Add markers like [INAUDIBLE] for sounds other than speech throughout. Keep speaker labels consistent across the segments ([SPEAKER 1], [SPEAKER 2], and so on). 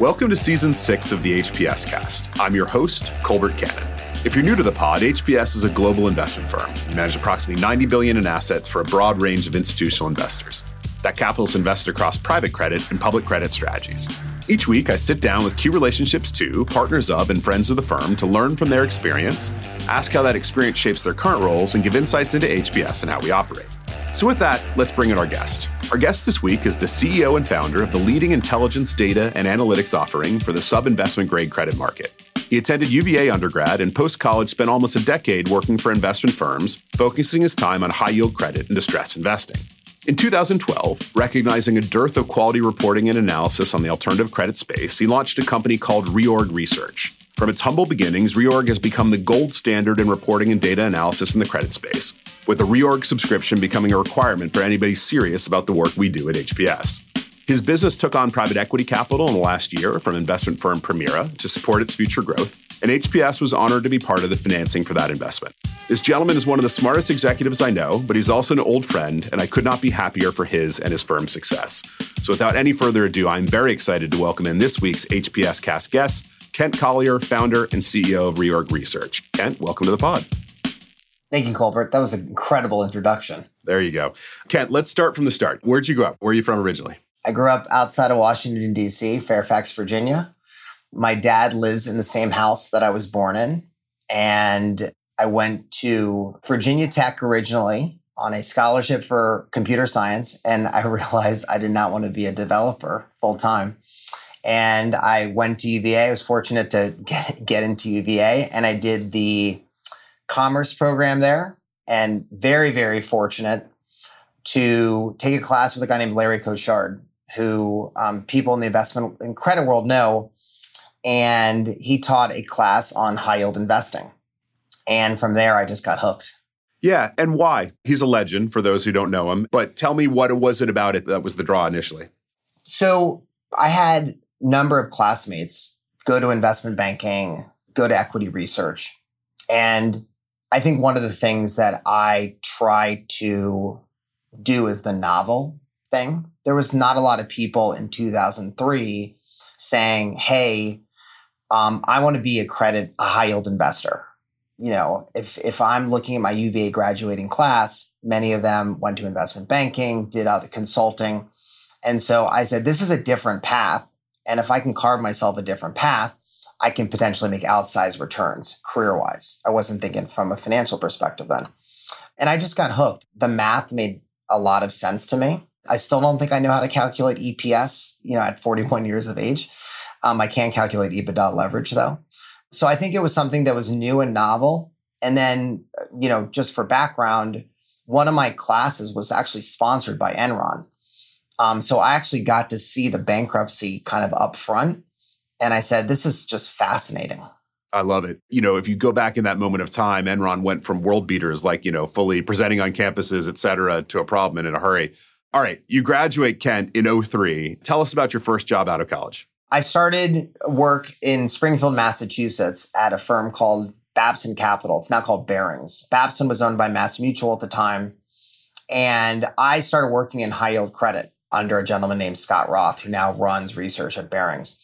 [SPEAKER 1] Welcome to season six of the HPS cast. I'm your host, Colbert Cannon. If you're new to the pod, HPS is a global investment firm. We manage approximately 90 billion in assets for a broad range of institutional investors. That capital is invested across private credit and public credit strategies. Each week, I sit down with key relationships to, partners of, and friends of the firm to learn from their experience, ask how that experience shapes their current roles, and give insights into HPS and how we operate. So, with that, let's bring in our guest. Our guest this week is the CEO and founder of the leading intelligence, data, and analytics offering for the sub investment grade credit market. He attended UVA undergrad and post college spent almost a decade working for investment firms, focusing his time on high yield credit and distress investing. In 2012, recognizing a dearth of quality reporting and analysis on the alternative credit space, he launched a company called Reorg Research. From its humble beginnings, Reorg has become the gold standard in reporting and data analysis in the credit space, with a Reorg subscription becoming a requirement for anybody serious about the work we do at HPS. His business took on private equity capital in the last year from investment firm Permira to support its future growth, and HPS was honored to be part of the financing for that investment. This gentleman is one of the smartest executives I know, but he's also an old friend, and I could not be happier for his and his firm's success. So without any further ado, I'm very excited to welcome in this week's HPS cast guest, Kent Collier, founder and CEO of Reorg Research. Kent, welcome to the pod.
[SPEAKER 2] Thank you, Colbert. That was an incredible introduction.
[SPEAKER 1] There you go. Kent, let's start from the start. Where'd you grow up? Where are you from originally?
[SPEAKER 2] I grew up outside of Washington, D.C., Fairfax, Virginia. My dad lives in the same house that I was born in. And I went to Virginia Tech originally on a scholarship for computer science. And I [LAUGHS] realized I did not want to be a developer full time. And I went to UVA. I was fortunate to [LAUGHS] get, get into UVA and I did the commerce program there and very, very fortunate to take a class with a guy named Larry Kochard, who um, people in the investment and credit world know. And he taught a class on high yield investing. And from there, I just got hooked.
[SPEAKER 1] Yeah. And why? He's a legend for those who don't know him. But tell me what was it about it that was the draw initially?
[SPEAKER 2] So I had number of classmates go to investment banking, go to equity research. And I think one of the things that I try to do is the novel thing. There was not a lot of people in 2003 saying, hey, um, I want to be a credit, a high yield investor. You know, if if I'm looking at my UVA graduating class, many of them went to investment banking, did other consulting. And so I said, this is a different path and if I can carve myself a different path, I can potentially make outsized returns career wise. I wasn't thinking from a financial perspective then. And I just got hooked. The math made a lot of sense to me. I still don't think I know how to calculate EPS, you know, at 41 years of age. Um, I can calculate EBITDA leverage though. So I think it was something that was new and novel. And then, you know, just for background, one of my classes was actually sponsored by Enron. Um, so I actually got to see the bankruptcy kind of up front. And I said, this is just fascinating.
[SPEAKER 1] I love it. You know, if you go back in that moment of time, Enron went from world beaters, like, you know, fully presenting on campuses, et cetera, to a problem and in a hurry. All right, you graduate Kent in 03. Tell us about your first job out of college.
[SPEAKER 2] I started work in Springfield, Massachusetts at a firm called Babson Capital. It's now called Barings. Babson was owned by Mass Mutual at the time. And I started working in high yield credit under a gentleman named Scott Roth, who now runs research at Barings.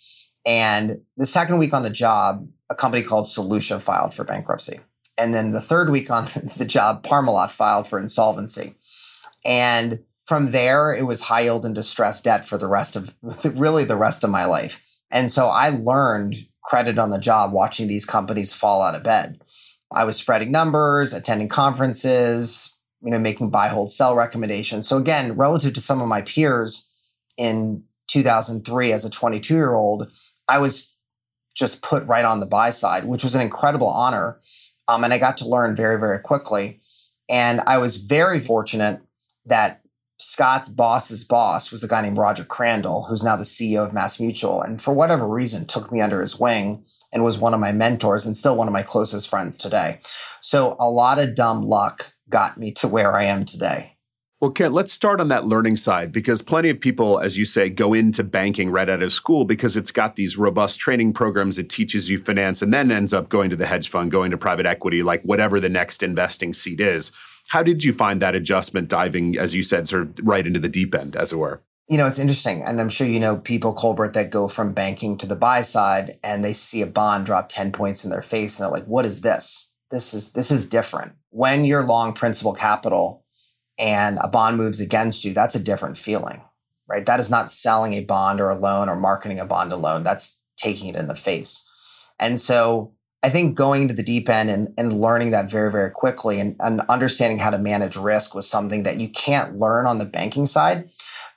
[SPEAKER 2] And the second week on the job, a company called Solutia filed for bankruptcy. And then the third week on [LAUGHS] the job, Parmalat filed for insolvency. And from there, it was high yield and distressed debt for the rest of [LAUGHS] really the rest of my life. And so I learned credit on the job watching these companies fall out of bed. I was spreading numbers, attending conferences, you know, making buy, hold, sell recommendations. So again, relative to some of my peers in 2003 as a 22 year old, I was just put right on the buy side, which was an incredible honor. Um, and I got to learn very, very quickly. And I was very fortunate that Scott's boss's boss was a guy named Roger Crandall, who's now the CEO of Mass Mutual. And for whatever reason, took me under his wing and was one of my mentors and still one of my closest friends today. So a lot of dumb luck got me to where I am today.
[SPEAKER 1] Well, Kent, let's start on that learning side because plenty of people, as you say, go into banking right out of school because it's got these robust training programs that teaches you finance and then ends up going to the hedge fund, going to private equity, like whatever the next investing seat is. How did you find that adjustment diving, as you said, sort of right into the deep end, as it were?
[SPEAKER 2] You know, it's interesting. And I'm sure you know people, Colbert, that go from banking to the buy side and they see a bond drop 10 points in their face and they're like, what is this? This is this is different. When you're long principal capital and a bond moves against you, that's a different feeling, right? That is not selling a bond or a loan or marketing a bond alone. That's taking it in the face. And so I think going to the deep end and, and learning that very, very quickly and, and understanding how to manage risk was something that you can't learn on the banking side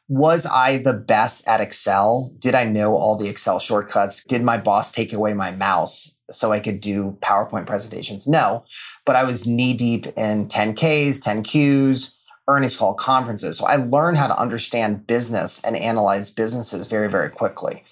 [SPEAKER 2] was I the best at Excel? Did I know all the Excel shortcuts? Did my boss take away my mouse so I could do PowerPoint presentations? No, but I was knee deep in 10Ks, 10Qs, earnings call conferences. So I learned how to understand business and analyze businesses very, very quickly.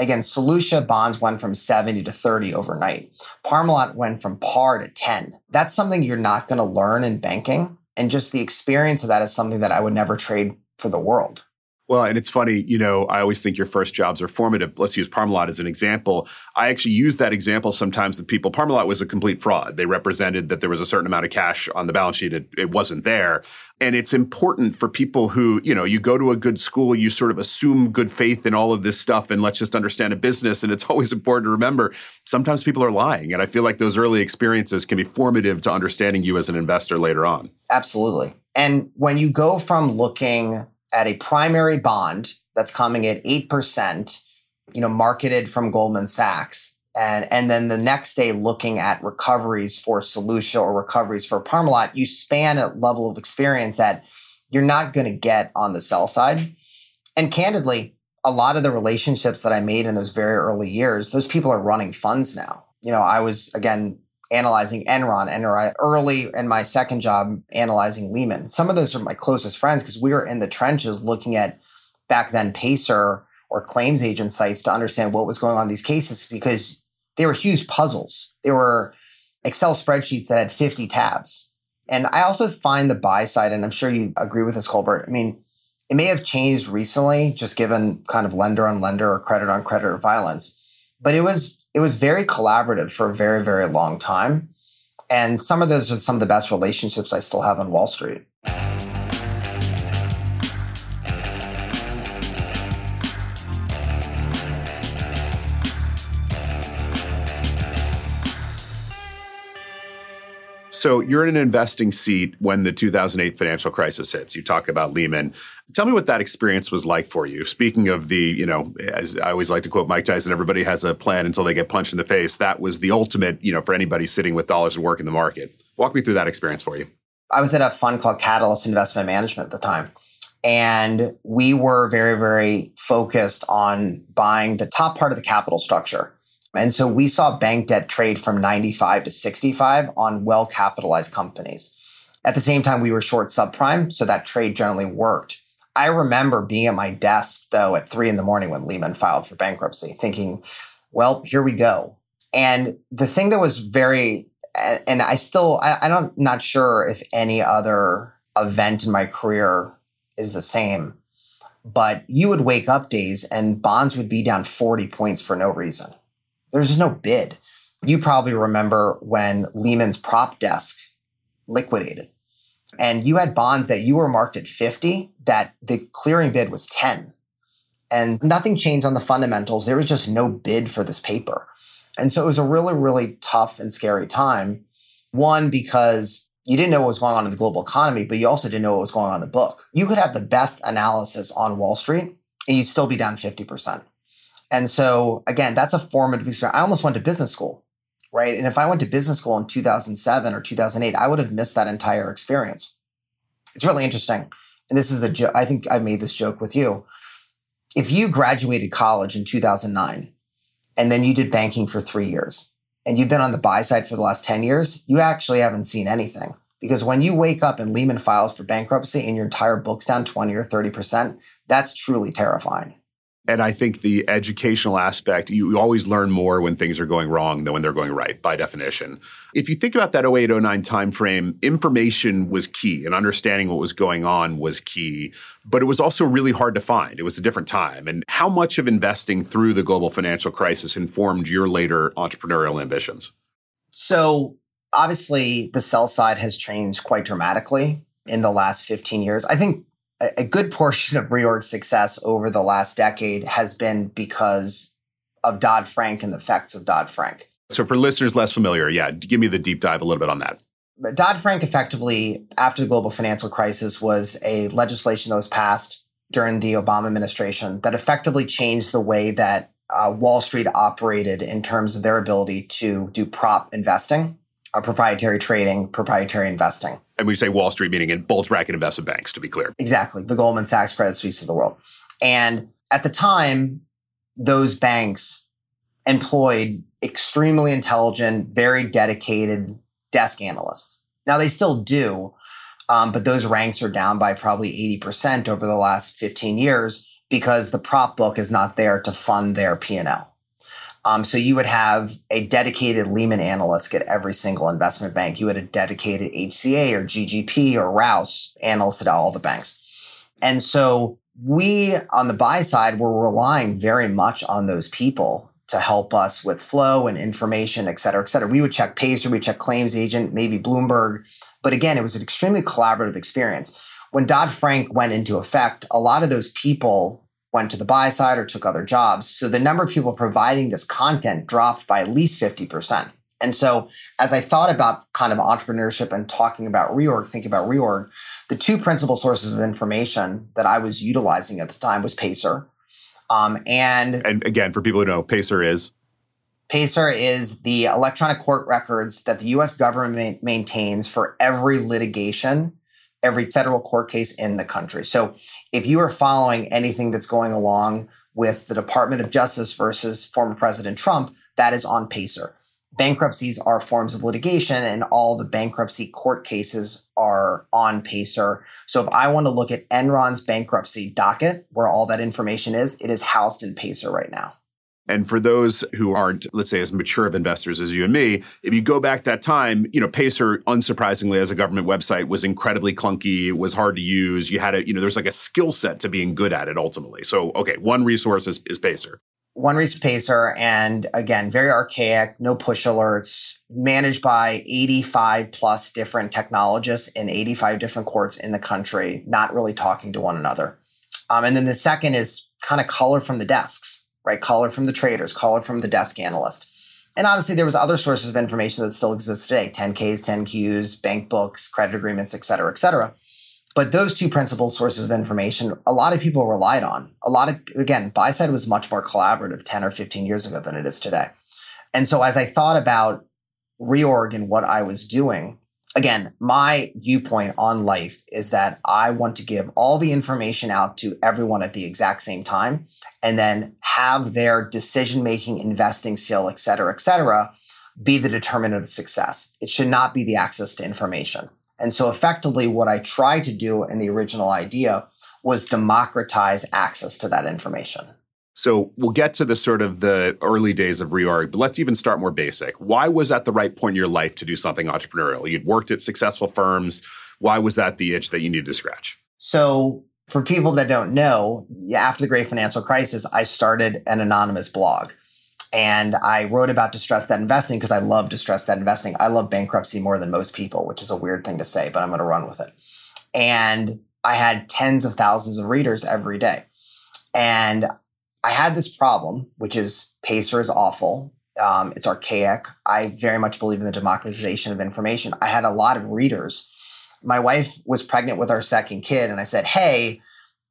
[SPEAKER 2] Again, Solutia bonds went from 70 to 30 overnight. Parmalat went from par to 10. That's something you're not going to learn in banking. And just the experience of that is something that I would never trade for the world.
[SPEAKER 1] Well, and it's funny, you know, I always think your first jobs are formative. Let's use Parmalat as an example. I actually use that example sometimes with people. Parmalat was a complete fraud. They represented that there was a certain amount of cash on the balance sheet. It, it wasn't there. And it's important for people who, you know, you go to a good school, you sort of assume good faith in all of this stuff and let's just understand a business. And it's [LAUGHS] always important to remember sometimes people are lying. And I feel like those early experiences can be formative to understanding you as an investor later on.
[SPEAKER 2] Absolutely. And when you go from looking at a primary bond that's coming at 8%, you know, marketed from Goldman Sachs. And, and then the next day looking at recoveries for Solutia or recoveries for Parmalat, you span a level of experience that you're not going to get on the sell side. And candidly, a lot of the relationships that I made in those very early years, those people are running funds now. You know, I was again analyzing Enron and early in my second job analyzing Lehman. Some of those are my closest friends because we were in the trenches looking at back then Pacer or claims agent sites to understand what was going on in these cases because they were huge puzzles. They were Excel spreadsheets that had 50 tabs. And I also find the buy side, and I'm sure you agree with this, Colbert. I mean, it may have changed recently, just given kind of lender on lender or credit on credit violence, but it was it was very collaborative for a very, very long time. And some of those are some of the best relationships I still have on Wall Street.
[SPEAKER 1] So you're in an investing seat when the 2008 financial crisis hits. You talk about Lehman. Tell me what that experience was like for you. Speaking of the, you know, as I always like to quote Mike Tyson, everybody has a plan until they get punched in the face. That was the ultimate, you know, for anybody sitting with dollars to work in the market. Walk me through that experience for you.
[SPEAKER 2] I was at a fund called Catalyst Investment Management at the time. And we were very, very focused on buying the top part of the capital structure. And so we saw bank debt trade from 95 to 65 on well capitalized companies. At the same time, we were short subprime, so that trade generally worked. I remember being at my desk, though, at three in the morning when Lehman filed for bankruptcy, thinking, well, here we go. And the thing that was very, and I still, I, don't, not sure if any other event in my career is the same, but you would wake up days and bonds would be down 40 points for no reason there's just no bid. You probably remember when Lehman's prop desk liquidated and you had bonds that you were marked at 50 that the clearing bid was 10 and nothing changed on the fundamentals. There was just no bid for this paper. And so it was a really really tough and scary time. One because you didn't know what was going on in the global economy but you also didn't know what was going on in the book. You could have the best analysis on wall street and you'd still be down 50% and so again, that's a formative experience. I almost went to business school, right? And if I went to business school in 2007 or 2008, I would have missed that entire experience. It's really interesting. And this is the joke. I think I made this joke with you. If you graduated college in 2009 and then you did banking for three years and you've been on the buy side for the last 10 years, you actually haven't seen anything. Because when you wake up and Lehman files for bankruptcy and your entire book's down 20 or 30%, that's truly terrifying.
[SPEAKER 1] And I think the educational aspect, you, always learn more when things are going wrong than when they're going right, by definition. If you think about that 08, 09 timeframe, information was key and understanding what was going on was key, but it was also really hard to find. It was a different time. And how much of investing through the global financial crisis informed your later entrepreneurial ambitions?
[SPEAKER 2] So, obviously, the sell side has changed quite dramatically in the last 15 years. I think a, good portion of reorg success over the last decade has been because of Dodd Frank and the effects of Dodd Frank.
[SPEAKER 1] So, for listeners less familiar, yeah, give me the deep dive a little bit on that.
[SPEAKER 2] Dodd Frank, effectively, after the global financial crisis, was a legislation that was passed during the Obama administration that effectively changed the way that uh, Wall Street operated in terms of their ability to do prop investing, uh, proprietary trading, proprietary investing.
[SPEAKER 1] And we say Wall Street, meaning in bulge bracket investment banks, to be clear.
[SPEAKER 2] Exactly, the Goldman Sachs, Credit Suisse of the world. And at the time, those banks employed extremely intelligent, very dedicated desk analysts. Now they still do, um, but those ranks are down by probably 80% over the last 15 years because the prop book is not there to fund their P&L. Um, so you would have a dedicated Lehman analyst at every single investment bank. You had a dedicated HCA or GGP or Rouse analyst at all the banks. And so we on the buy side were relying very much on those people to help us with flow and information, et cetera, et cetera. We would check Pacer, we check Claims Agent, maybe Bloomberg. But again, it was an extremely collaborative experience. When Dodd Frank went into effect, a lot of those people went to the buy side or took other jobs. So the number of people providing this content dropped by at least 50%. And so as I thought about kind of entrepreneurship and talking about reorg, thinking about reorg, the two principal sources of information that I was utilizing at the time was Pacer. Um, and
[SPEAKER 1] and again, for people who know, Pacer is
[SPEAKER 2] Pacer is the electronic court records that the U.S. government maintains for every litigation, every federal court case in the country. So, if you are following anything that's going along with the Department of Justice versus former President Trump, that is on Pacer bankruptcies are forms of litigation and all the bankruptcy court cases are on Pacer. So if I want to look at Enron's bankruptcy docket, where all that information is, it is housed in Pacer right now.
[SPEAKER 1] And for those who aren't, let's say, as mature of investors as you and me, if you go back that time, you know, Pacer, unsurprisingly, as a government website, was incredibly clunky, was hard to use. You had a, you know, there's like a skill set to being good at it ultimately. So, okay, one resource is, is Pacer
[SPEAKER 2] one race pacer and again very archaic no push alerts managed by 85 plus different technologists in 85 different courts in the country not really talking to one another um, and then the second is kind of color from the desks right Caller from the traders caller from the desk analyst and obviously there was other sources of information that still exist today 10ks 10qs bank books credit agreements et cetera et cetera but those two principal sources of information, a lot of people relied on. A lot of, again, buy side was much more collaborative 10 or 15 years ago than it is today. And so as I thought about reorg and what I was doing, again, my viewpoint on life is that I want to give all the information out to everyone at the exact same time and then have their decision making, investing skill, et cetera, et cetera, be the determinant of success. It should not be the access to information. And so effectively what I tried to do in the original idea was democratize access to that information.
[SPEAKER 1] So we'll get to the sort of the early days of reorg, but let's even start more basic. Why was that the right point in your life to do something entrepreneurial? You'd worked at successful firms. Why was that the itch that you needed to scratch?
[SPEAKER 2] So for people that don't know, after the great financial crisis, I started an anonymous blog. And I wrote about distressed debt investing because I love distressed debt investing. I love bankruptcy more than most people, which is a weird thing to say, but I'm going to run with it. And I had tens of thousands of readers every day. And I had this problem, which is Pacer is awful. Um, it's archaic. I very much believe in the democratization of information. I had a lot of readers. My wife was pregnant with our second kid, and I said, Hey,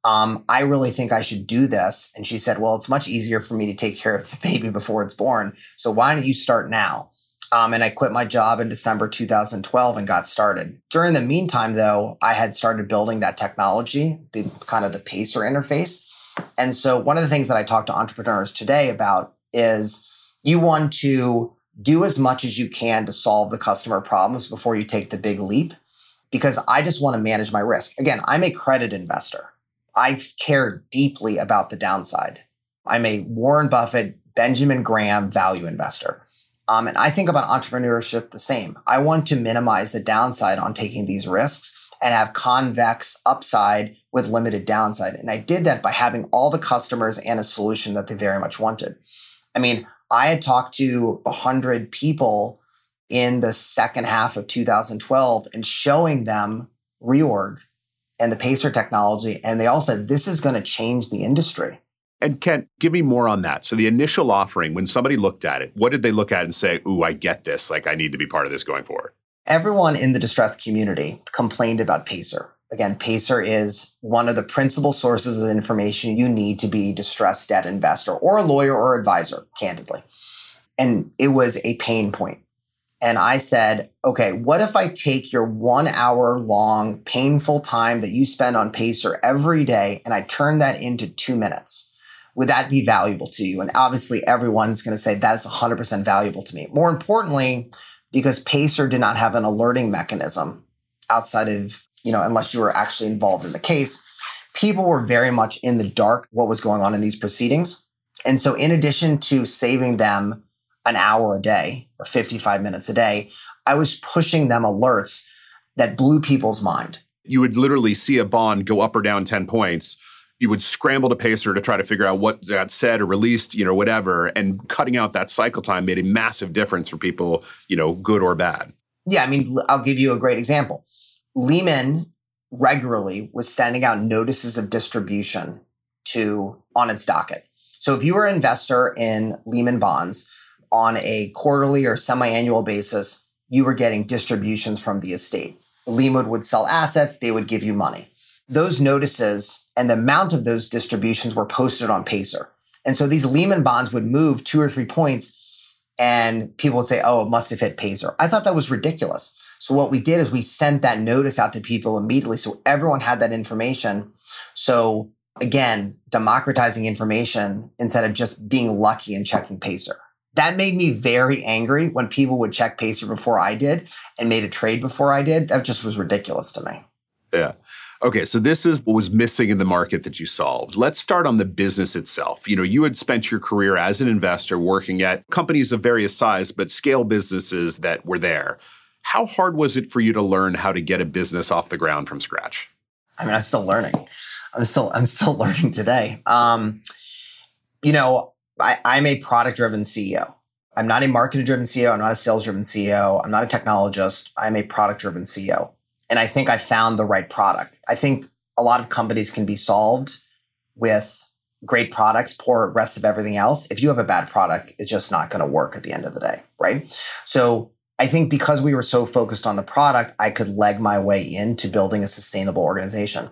[SPEAKER 2] um, I really think I should do this. And she said, Well, it's much easier for me to take care of the baby before it's born. So why don't you start now? Um, and I quit my job in December 2012 and got started. During the meantime, though, I had started building that technology, the kind of the Pacer interface. And so one of the things that I talk to entrepreneurs today about is you want to do as much as you can to solve the customer problems before you take the big leap because I just want to manage my risk. Again, I'm a credit investor. I care deeply about the downside. I'm a Warren Buffett, Benjamin Graham value investor. Um, and I think about entrepreneurship the same. I want to minimize the downside on taking these risks and have convex upside with limited downside. And I did that by having all the customers and a solution that they very much wanted. I mean, I had talked to 100 people in the second half of 2012 and showing them reorg and the Pacer technology. And they all said, this is going to change the industry.
[SPEAKER 1] And Kent, give me more on that. So the initial offering, when somebody looked at it, what did they look at and say, ooh, I get this. Like I need to be part of this going forward?
[SPEAKER 2] Everyone in the distressed community complained about Pacer. Again, Pacer is one of the principal sources of information you need to be distressed debt investor or a lawyer or advisor, candidly. And it was a pain point. And I said, okay, what if I take your one hour long painful time that you spend on Pacer every day and I turn that into two minutes? would that be valuable to you? And obviously, everyone's going to say that's 100% valuable to me. More importantly, because Pacer did not have an alerting mechanism outside of, you know, unless you were actually involved in the case, people were very much in the dark what was going on in these proceedings. And so, in addition to saving them an hour a day or 55 minutes a day, I was pushing them alerts that blew people's mind.
[SPEAKER 1] You would literally see a bond go up or down 10 points you would scramble to Pacer to try to figure out what got said or released, you know, whatever. And cutting out that cycle time made a massive difference for people, you know, good or bad.
[SPEAKER 2] Yeah, I mean, I'll give you a great example. Lehman regularly was sending out notices of distribution to on its docket. So if you were an investor in Lehman bonds on a quarterly or semi-annual basis, you were getting distributions from the estate. Lehman would sell assets, they would give you money those notices and the amount of those distributions were posted on Pacer. And so these Lehman bonds would move two or three points and people would say, oh, it must have hit Pacer. I thought that was ridiculous. So what we did is we sent that notice out to people immediately. So everyone had that information. So again, democratizing information instead of just being lucky and checking Pacer. That made me very angry when people would check Pacer before I did and made a trade before I did. That just was ridiculous to me.
[SPEAKER 1] Yeah. Okay, so this is what was missing in the market that you solved. Let's start on the business itself. You know, you had spent your career as an investor working at companies of various size, but scale businesses that were there. How hard was it for you to learn how to get a business off the ground from scratch?
[SPEAKER 2] I mean, I'm still learning. I'm still I'm still [LAUGHS] learning today. Um, you know, I, I'm a product driven CEO. I'm not a marketing driven CEO. I'm not a sales driven CEO. I'm not a technologist. I'm a product driven CEO. And I think I found the right product. I think a lot of companies can be solved with great products, poor rest of everything else. If you have a bad product, it's just not going to work at the end of the day, right? So I think because we were so focused on the product, I could leg my way into building a sustainable organization.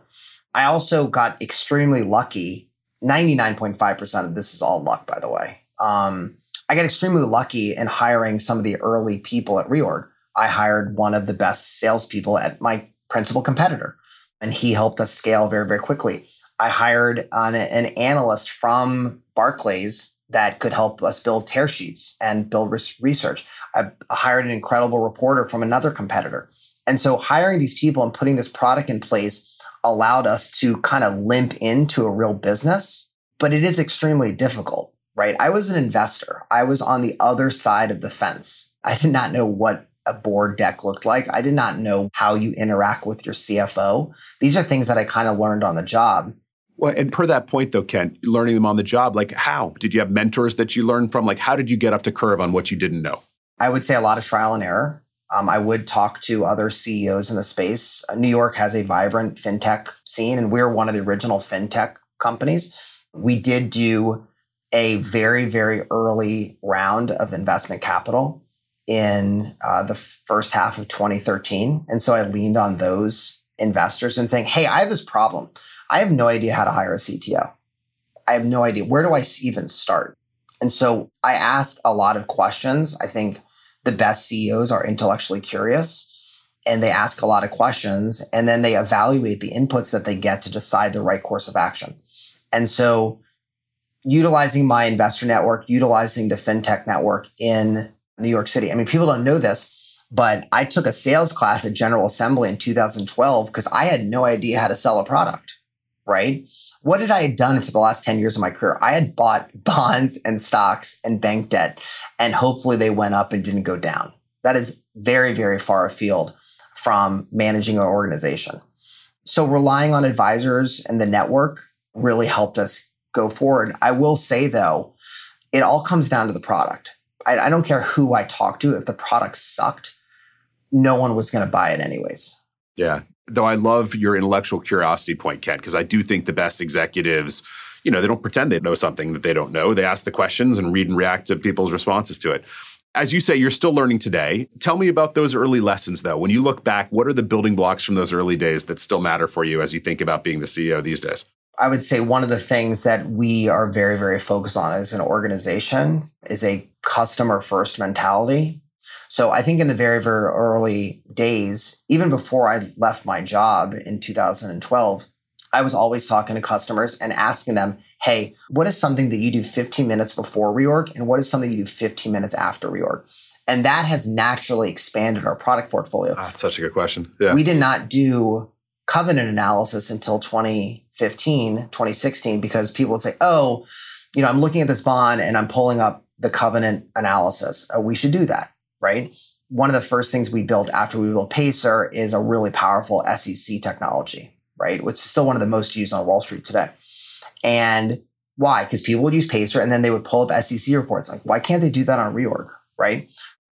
[SPEAKER 2] I also got extremely lucky. 99.5% of this is all luck, by the way. Um, I got extremely lucky in hiring some of the early people at Reorg. I hired one of the best salespeople at my principal competitor, and he helped us scale very, very quickly. I hired an, an analyst from Barclays that could help us build tear sheets and build research. I hired an incredible reporter from another competitor. And so hiring these people and putting this product in place allowed us to kind of limp into a real business, but it is extremely difficult, right? I was an investor. I was on the other side of the fence. I did not know what a board deck looked like. I did not know how you interact with your CFO. These are things that I kind of learned on the job.
[SPEAKER 1] Well, and per that point though, Kent, learning them on the job, like how? Did you have mentors that you learned from? Like how did you get up to curve on what you didn't know?
[SPEAKER 2] I would say a lot of trial and error. Um, I would talk to other CEOs in the space. Uh, New York has a vibrant fintech scene, and we're one of the original fintech companies. We did do a very, very early round of investment capital in uh, the first half of 2013. And so I leaned on those investors and saying, Hey, I have this problem. I have no idea how to hire a CTO. I have no idea. Where do I even start? And so I asked a lot of questions. I think the best CEOs are intellectually curious and they ask a lot of questions and then they evaluate the inputs that they get to decide the right course of action. And so utilizing my investor network, utilizing the fintech network in New York City. I mean, people don't know this, but I took a sales class at General Assembly in 2012 because I had no idea how to sell a product, right? What had I done for the last 10 years of my career? I had bought [LAUGHS] bonds and stocks and bank debt, and hopefully they went up and didn't go down. That is very, very far afield from managing an organization. So relying on advisors and the network really helped us go forward. I will say though, it all comes down to the product I, I don't care who I talked to. If the product sucked, no one was going to buy it anyways.
[SPEAKER 1] Yeah. Though I love your intellectual curiosity point, Ken, because I do think the best executives, you know, they don't pretend they know something that they don't know. They ask the questions and read and react to people's responses to it. As you say, you're still learning today. Tell me about those early lessons, though. When you look back, what are the building blocks from those early days that still matter for you as you think about being the CEO these days?
[SPEAKER 2] I would say one of the things that we are very, very focused on as an organization is a customer first mentality. So I think in the very, very early days, even before I left my job in 2012, I was always talking to customers and asking them, hey, what is something that you do 15 minutes before reorg and what is something you do 15 minutes after reorg? And that has naturally expanded our product portfolio.
[SPEAKER 1] Ah, that's such a good question. Yeah.
[SPEAKER 2] We did not do covenant analysis until 2015, 2016, because people would say, oh, you know, I'm looking at this bond and I'm pulling up the covenant analysis. Uh, we should do that, right? One of the first things we built after we built Pacer is a really powerful SEC technology, right? Which is still one of the most used on Wall Street today. And why? Because people would use Pacer and then they would pull up SEC reports. Like, why can't they do that on reorg, right?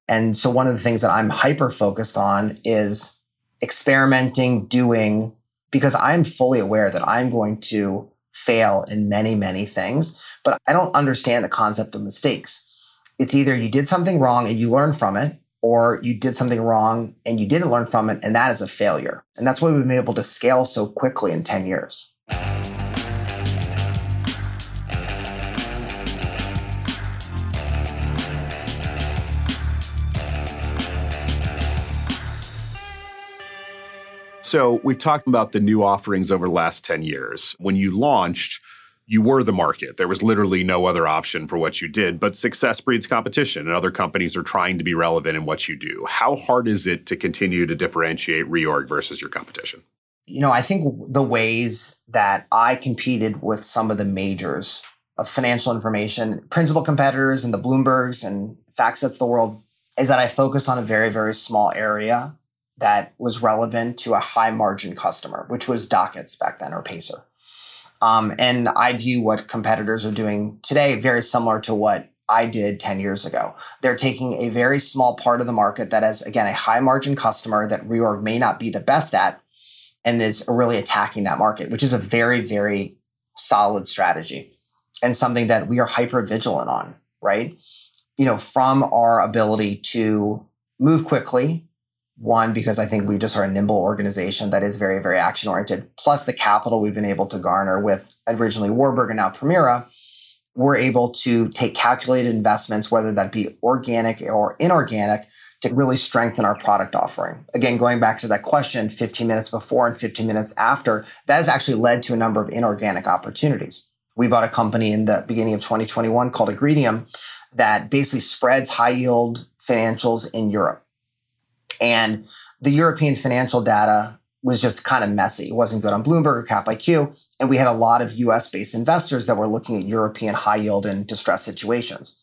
[SPEAKER 2] And so one of the things that I'm hyper focused on is experimenting, doing, because I'm fully aware that I'm going to fail in many, many things, but I don't understand the concept of mistakes. It's either you did something wrong and you learn from it, or you did something wrong and you didn't learn from it, and that is a failure. And that's why we've been able to scale so quickly in 10 years.
[SPEAKER 1] So we've talked about the new offerings over the last 10 years. When you launched, you were the market. There was literally no other option for what you did, but success breeds competition and other companies are trying to be relevant in what you do. How hard is it to continue to differentiate reorg versus your competition?
[SPEAKER 2] You know, I think the ways that I competed with some of the majors of financial information, principal competitors and the Bloombergs and FactSets the world, is that I focused on a very, very small area that was relevant to a high margin customer, which was dockets back then or Pacer. Um, and I view what competitors are doing today very similar to what I did 10 years ago. They're taking a very small part of the market that has, again, a high margin customer that Reorg may not be the best at and is really attacking that market, which is a very, very solid strategy and something that we are hyper vigilant on, right? You know, from our ability to move quickly, one, because I think we just are a nimble organization that is very, very action oriented, plus the capital we've been able to garner with originally Warburg and now Permira, we're able to take calculated investments, whether that be organic or inorganic, to really strengthen our product offering. Again, going back to that question 15 minutes before and 15 minutes after, that has actually led to a number of inorganic opportunities. We bought a company in the beginning of 2021 called Agridium that basically spreads high yield financials in Europe. And the European financial data was just kind of messy. It wasn't good on Bloomberg or Cap IQ. And we had a lot of US based investors that were looking at European high yield and distressed situations.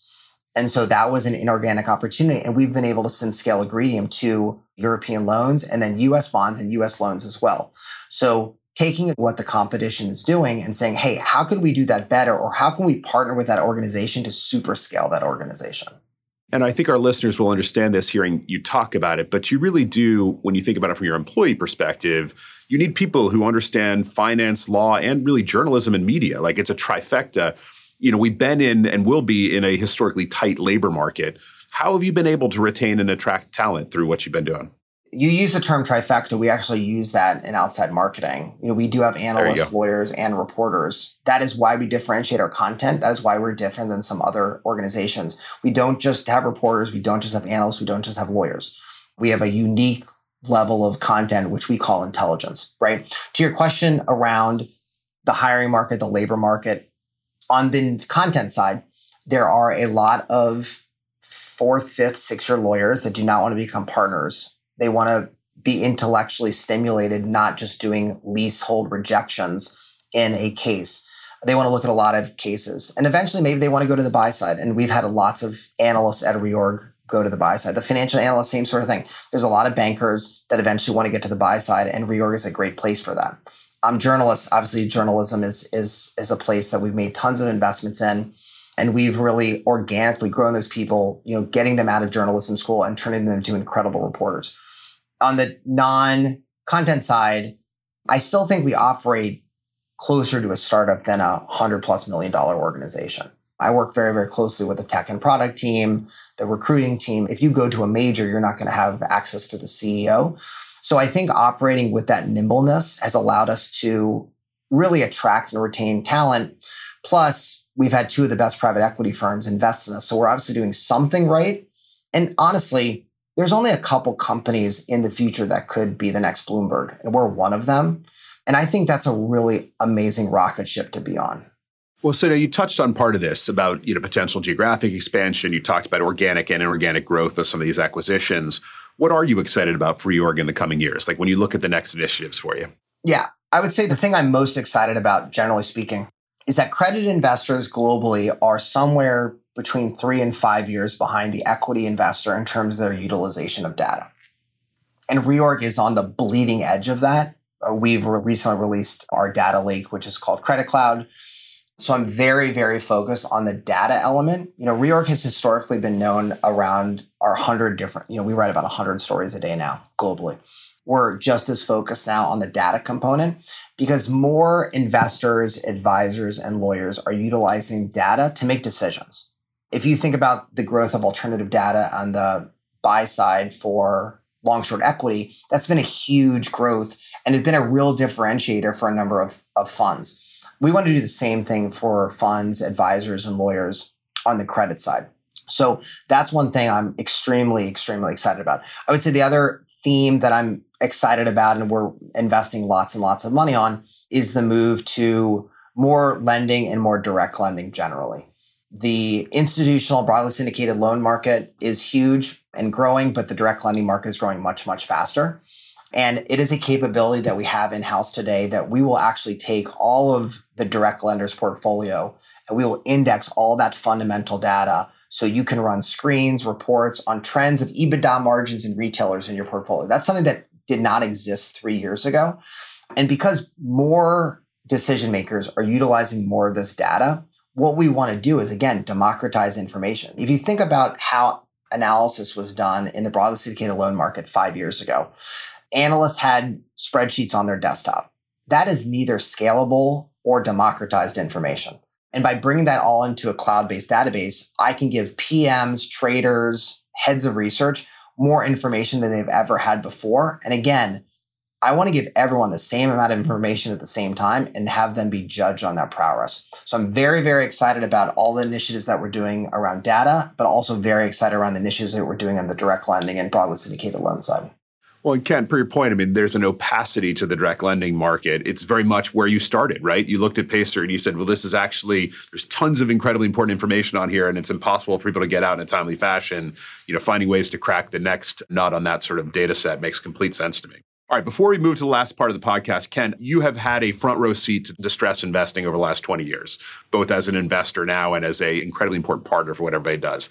[SPEAKER 2] And so that was an inorganic opportunity. And we've been able to since scale Agridium to European loans and then US bonds and US loans as well. So taking what the competition is doing and saying, hey, how could we do that better? Or how can we partner with that organization to super scale that organization?
[SPEAKER 1] And I think our listeners will understand this hearing you talk about it, but you really do, when you think about it from your employee perspective, you need people who understand finance, law, and really journalism and media. Like it's a trifecta. You know, we've been in and will be in a historically tight labor market. How have you been able to retain and attract talent through what you've been doing?
[SPEAKER 2] You use the term trifecta. We actually use that in outside marketing. You know, we do have analysts, lawyers, and reporters. That is why we differentiate our content. That is why we're different than some other organizations. We don't just have reporters. We don't just have analysts. We don't just have lawyers. We have a unique level of content, which we call intelligence, right? To your question around the hiring market, the labor market, on the content side, there are a lot of fourth, fifth, sixth year lawyers that do not want to become partners they want to be intellectually stimulated, not just doing leasehold rejections in a case. They want to look at a lot of cases. And eventually, maybe they want to go to the buy side. And we've had lots of analysts at Reorg go to the buy side. The financial analyst, same sort of thing. There's a lot of bankers that eventually want to get to the buy side, and Reorg is a great place for that. I'm journalists. Obviously, journalism is is is a place that we've made tons of investments in, and we've really organically grown those people. You know, getting them out of journalism school and turning them into incredible reporters on the non content side, I still think we operate closer to a startup than a hundred plus million dollar organization. I work very, very closely with the tech and product team, the recruiting team. If you go to a major, you're not going to have access to the CEO. So I think operating with that nimbleness has allowed us to really attract and retain talent. Plus, we've had two of the best private equity firms invest in us. So we're obviously doing something right. And honestly, there's only a couple companies in the future that could be the next Bloomberg, and we're one of them. And I think that's a really amazing rocket ship to be on.
[SPEAKER 1] Well, so now you touched on part of this about you know potential geographic expansion. You talked about organic and inorganic growth of some of these acquisitions. What are you excited about for Reorg in the coming years? Like when you look at the next initiatives for you?
[SPEAKER 2] Yeah, I would say the thing I'm most excited about, generally speaking, is that credit investors globally are somewhere between three and five years behind the equity investor in terms of their utilization of data. And Reorg is on the bleeding edge of that. Uh, we've recently released our data lake, which is called Credit Cloud. So I'm very, very focused on the data element. You know, Reorg has historically been known around our 100 different, you know, we write about 100 stories a day now globally. We're just as focused now on the data component because more investors, advisors, and lawyers are utilizing data to make decisions. If you think about the growth of alternative data on the buy side for long short equity, that's been a huge growth and it's been a real differentiator for a number of, of funds. We want to do the same thing for funds, advisors, and lawyers on the credit side. So that's one thing I'm extremely, extremely excited about. I would say the other theme that I'm excited about and we're investing lots and lots of money on is the move to more lending and more direct lending generally. The institutional broadly syndicated loan market is huge and growing, but the direct lending market is growing much, much faster. And it is a capability that we have in house today that we will actually take all of the direct lenders portfolio and we will index all that fundamental data so you can run screens, reports on trends of EBITDA margins and retailers in your portfolio. That's something that did not exist three years ago. And because more decision makers are utilizing more of this data, what we want to do is again democratize information. If you think about how analysis was done in the broadly syndicated loan market five years ago, analysts had spreadsheets on their desktop. That is neither scalable or democratized information. And by bringing that all into a cloud based database, I can give PMs, traders, heads of research more information than they've ever had before. And again, I want to give everyone the same amount of information at the same time and have them be judged on that progress. So I'm very, very excited about all the initiatives that we're doing around data, but also very excited around the initiatives that we're doing on the direct lending and broadly syndicated loan side.
[SPEAKER 1] Well, Ken, per your point, I mean, there's an opacity to the direct lending market. It's very much where you started, right? You looked at Pacer and you said, well, this is actually, there's tons of incredibly important information on here, and it's impossible for people to get out in a timely fashion. You know, finding ways to crack the next nut on that sort of data set makes complete sense to me. All right, before we move to the last part of the podcast, Ken, you have had a front row seat to distress investing over the last 20 years, both as an investor now and as a incredibly important partner for what everybody does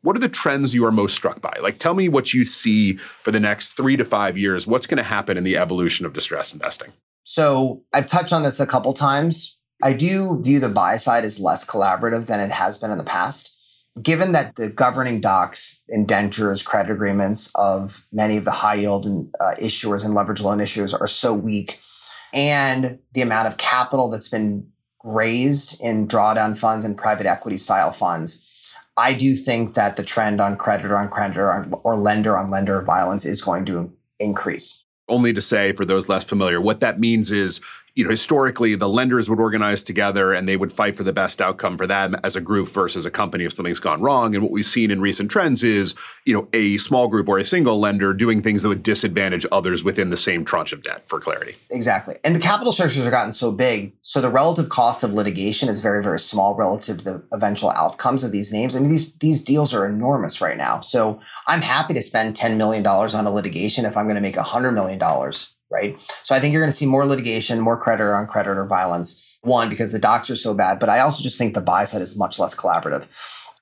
[SPEAKER 1] what are the trends you are most struck by? Like, tell me what you see for the next three to five years. What's going to happen in the evolution of distress investing?
[SPEAKER 2] So, I've touched on this a couple times. I do view the buy side as less collaborative than it has been in the past. Given that the governing docs, indentures, credit agreements of many of the high yield and, uh, issuers and leverage loan issuers are so weak, and the amount of capital that's been raised in drawdown funds and private equity style funds, I do think that the trend on creditor on creditor or lender on lender violence is going to increase.
[SPEAKER 1] Only to say, for those less familiar, what that means is you know, historically the lenders would organize together and they would fight for the best outcome for them as a group versus a company if something's gone wrong. And what we've seen in recent trends is, you know, a small group or a single lender doing things that would disadvantage others within the same tranche of debt for clarity.
[SPEAKER 2] Exactly. And the capital structures have gotten so big. So the relative cost of litigation is very, very small relative to the eventual outcomes of these names. I mean, these, these deals are enormous right now. So I'm happy to spend $10 million on a litigation if I'm going to make $100 million right? So I think you're going to see more litigation, more creditor on creditor violence. One, because the docs are so bad, but I also just think the buy side is much less collaborative.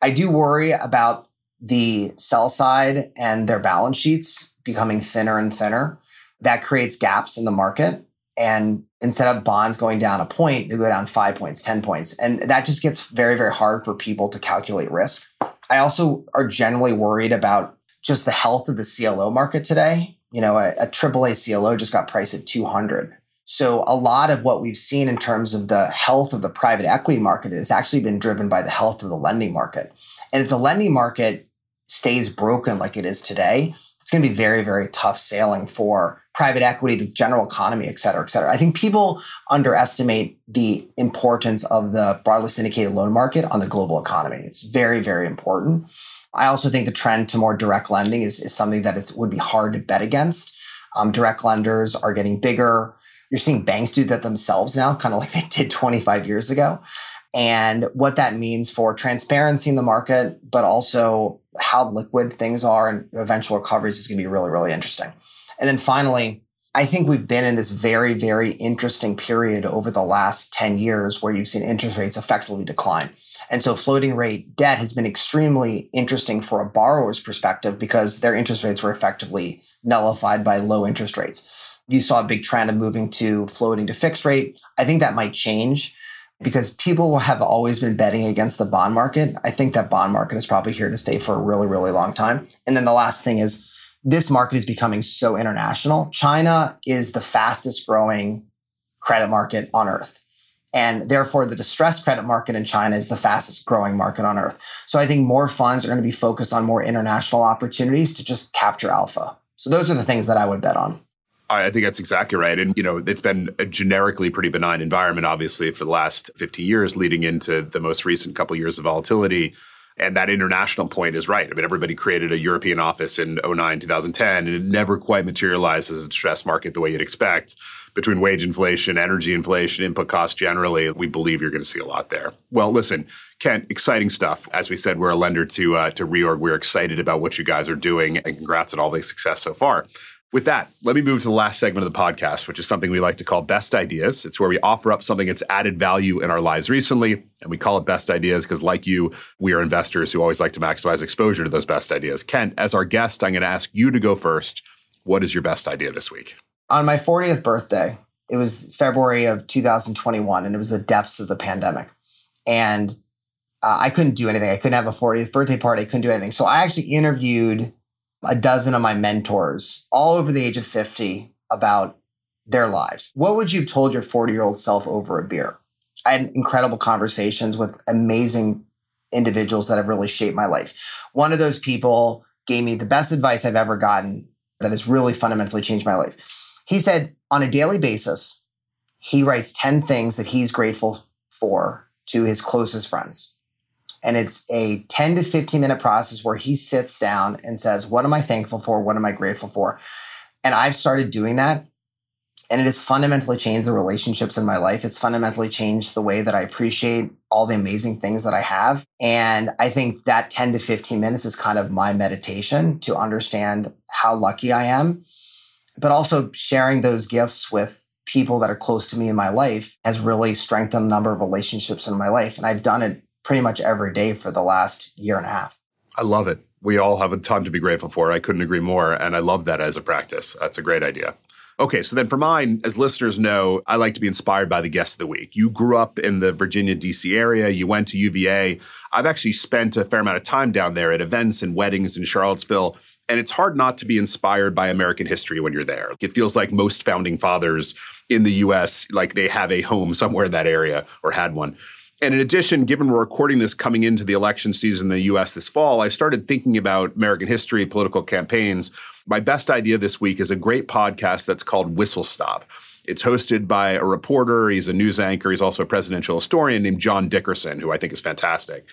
[SPEAKER 2] I do worry about the sell side and their balance sheets becoming thinner and thinner. That creates gaps in the market. And instead of bonds going down a point, they go down five points, 10 points. And that just gets very, very hard for people to calculate risk. I also are generally worried about just the health of the CLO market today You know, a, a AAA CLO just got priced at 200. So a lot of what we've seen in terms of the health of the private equity market has actually been driven by the health of the lending market. And if the lending market stays broken like it is today, it's going to be very, very tough sailing for private equity, the general economy, et cetera, et cetera. I think people underestimate the importance of the broadly syndicated loan market on the global economy. It's very, very important. I also think the trend to more direct lending is, is something that is, would be hard to bet against. Um, direct lenders are getting bigger. You're seeing banks do that themselves now, kind of like [LAUGHS] they did 25 years ago. And what that means for transparency in the market, but also how liquid things are and eventual recoveries is going to be really, really interesting. And then finally, I think we've been in this very, very interesting period over the last 10 years where you've seen interest rates effectively decline. And so floating rate debt has been extremely interesting for a borrower's perspective because their interest rates were effectively nullified by low interest rates. You saw a big trend of moving to floating to fixed rate. I think that might change because people have always been betting against the bond market. I think that bond market is probably here to stay for a really, really long time. And then the last thing is this market is becoming so international. China is the fastest growing credit market on earth. And therefore, the distressed credit market in China is the fastest growing market on earth. So I think more funds are going to be focused on more international opportunities to just capture alpha. So those are the things that I would bet on.
[SPEAKER 1] I think that's exactly right. And, you know, it's been a generically pretty benign environment, obviously, for the last 50 years, leading into the most recent couple of years of volatility. And that international point is right. I mean, everybody created a European office in 09, 2010, and it never quite materialized as a stress market the way you'd expect. Between wage inflation, energy inflation, input costs generally, we believe you're going to see a lot there. Well, listen, Kent, exciting stuff. As we said, we're a lender to uh, to Reorg. We're excited about what you guys are doing, and congrats on all the success so far. With that, let me move to the last segment of the podcast, which is something we like to call Best Ideas. It's where we offer up something that's added value in our lives recently, and we call it Best Ideas because, like you, we are investors who always like to maximize exposure to those best ideas. Kent, as our guest, I'm going to ask you to go first. What is your best idea this week?
[SPEAKER 2] On my 40th birthday, it was February of 2021, and it was the depths of the pandemic. And uh, I couldn't do anything. I couldn't have a 40th birthday party. I couldn't do anything. So I actually interviewed a dozen of my mentors, all over the age of 50, about their lives. What would you have told your 40 year old self over a beer? I had incredible conversations with amazing individuals that have really shaped my life. One of those people gave me the best advice I've ever gotten that has really fundamentally changed my life. He said on a daily basis, he writes 10 things that he's grateful for to his closest friends. And it's a 10 to 15 minute process where he sits down and says, What am I thankful for? What am I grateful for? And I've started doing that. And it has fundamentally changed the relationships in my life. It's fundamentally changed the way that I appreciate all the amazing things that I have. And I think that 10 to 15 minutes is kind of my meditation to understand how lucky I am, but also sharing those gifts with people that are close to me in my life has really strengthened a number of relationships in my life. And I've done it pretty much every day for the last year and a half.
[SPEAKER 1] I love it. We all have a ton to be grateful for. I couldn't agree more. And I love that as a practice. That's a great idea. Okay, so then for mine, as listeners know, I like to be inspired by the guest of the week. You grew up in the Virginia, DC area, you went to UVA. I've actually spent a fair amount of time down there at events and weddings in Charlottesville. And it's hard not to be inspired by American history when you're there. It feels like most founding fathers in the US, like they have a home somewhere in that area or had one. And in addition, given we're recording this coming into the election season in the US this fall, I started thinking about American history, political campaigns. My best idea this week is a great podcast that's called Whistle Stop. It's hosted by a reporter, he's a news anchor, he's also a presidential historian named John Dickerson, who I think is fantastic.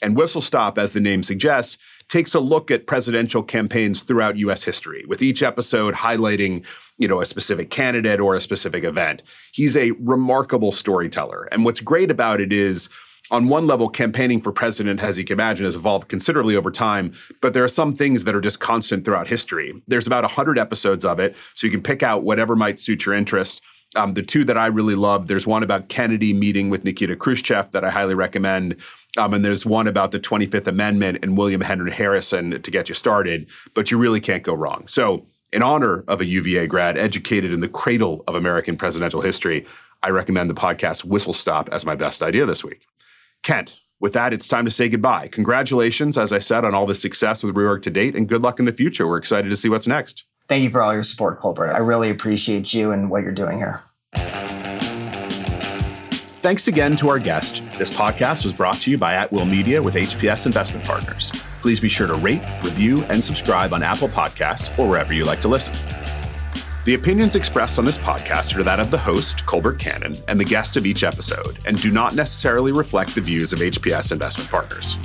[SPEAKER 1] And Whistle Stop, as the name suggests, takes a look at presidential campaigns throughout US history, with each episode highlighting, you know, a specific candidate or a specific event. He's a remarkable storyteller. And what's great about it is on one level, campaigning for president, as you can imagine, has evolved considerably over time, but there are some things that are just constant throughout history. There's about 100 episodes of it, so you can pick out whatever might suit your interest. Um, the two that I really love, there's one about Kennedy meeting with Nikita Khrushchev that I highly recommend. Um, and there's one about the 25th Amendment and William Henry Harrison to get you started, but you really can't go wrong. So, in honor of a UVA grad educated in the cradle of American presidential history, I recommend the podcast Whistle Stop as my best idea this week. Kent, with that, it's time to say goodbye. Congratulations, as I said, on all the success with Reorg to date, and good luck in the future. We're excited to see what's next.
[SPEAKER 2] Thank you for all your support, Colbert. I really appreciate you and what you're doing here.
[SPEAKER 1] Thanks again to our guest. This podcast was brought to you by At Will Media with HPS Investment Partners. Please be sure to rate, review, and subscribe on Apple Podcasts or wherever you like to listen. The opinions expressed on this podcast are that of the host, Colbert Cannon, and the guest of each episode, and do not necessarily reflect the views of HPS Investment Partners.